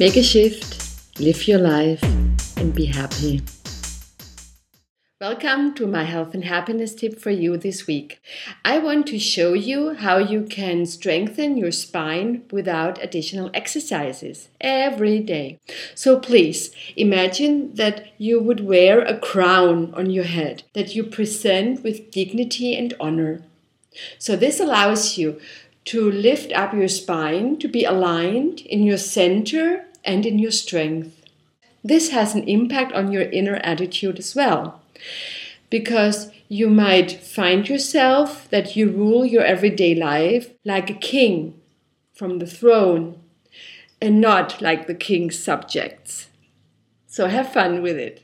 Make a shift, live your life, and be happy. Welcome to my health and happiness tip for you this week. I want to show you how you can strengthen your spine without additional exercises every day. So please imagine that you would wear a crown on your head that you present with dignity and honor. So this allows you to lift up your spine to be aligned in your center and in your strength. This has an impact on your inner attitude as well. Because you might find yourself that you rule your everyday life like a king from the throne and not like the king's subjects. So have fun with it.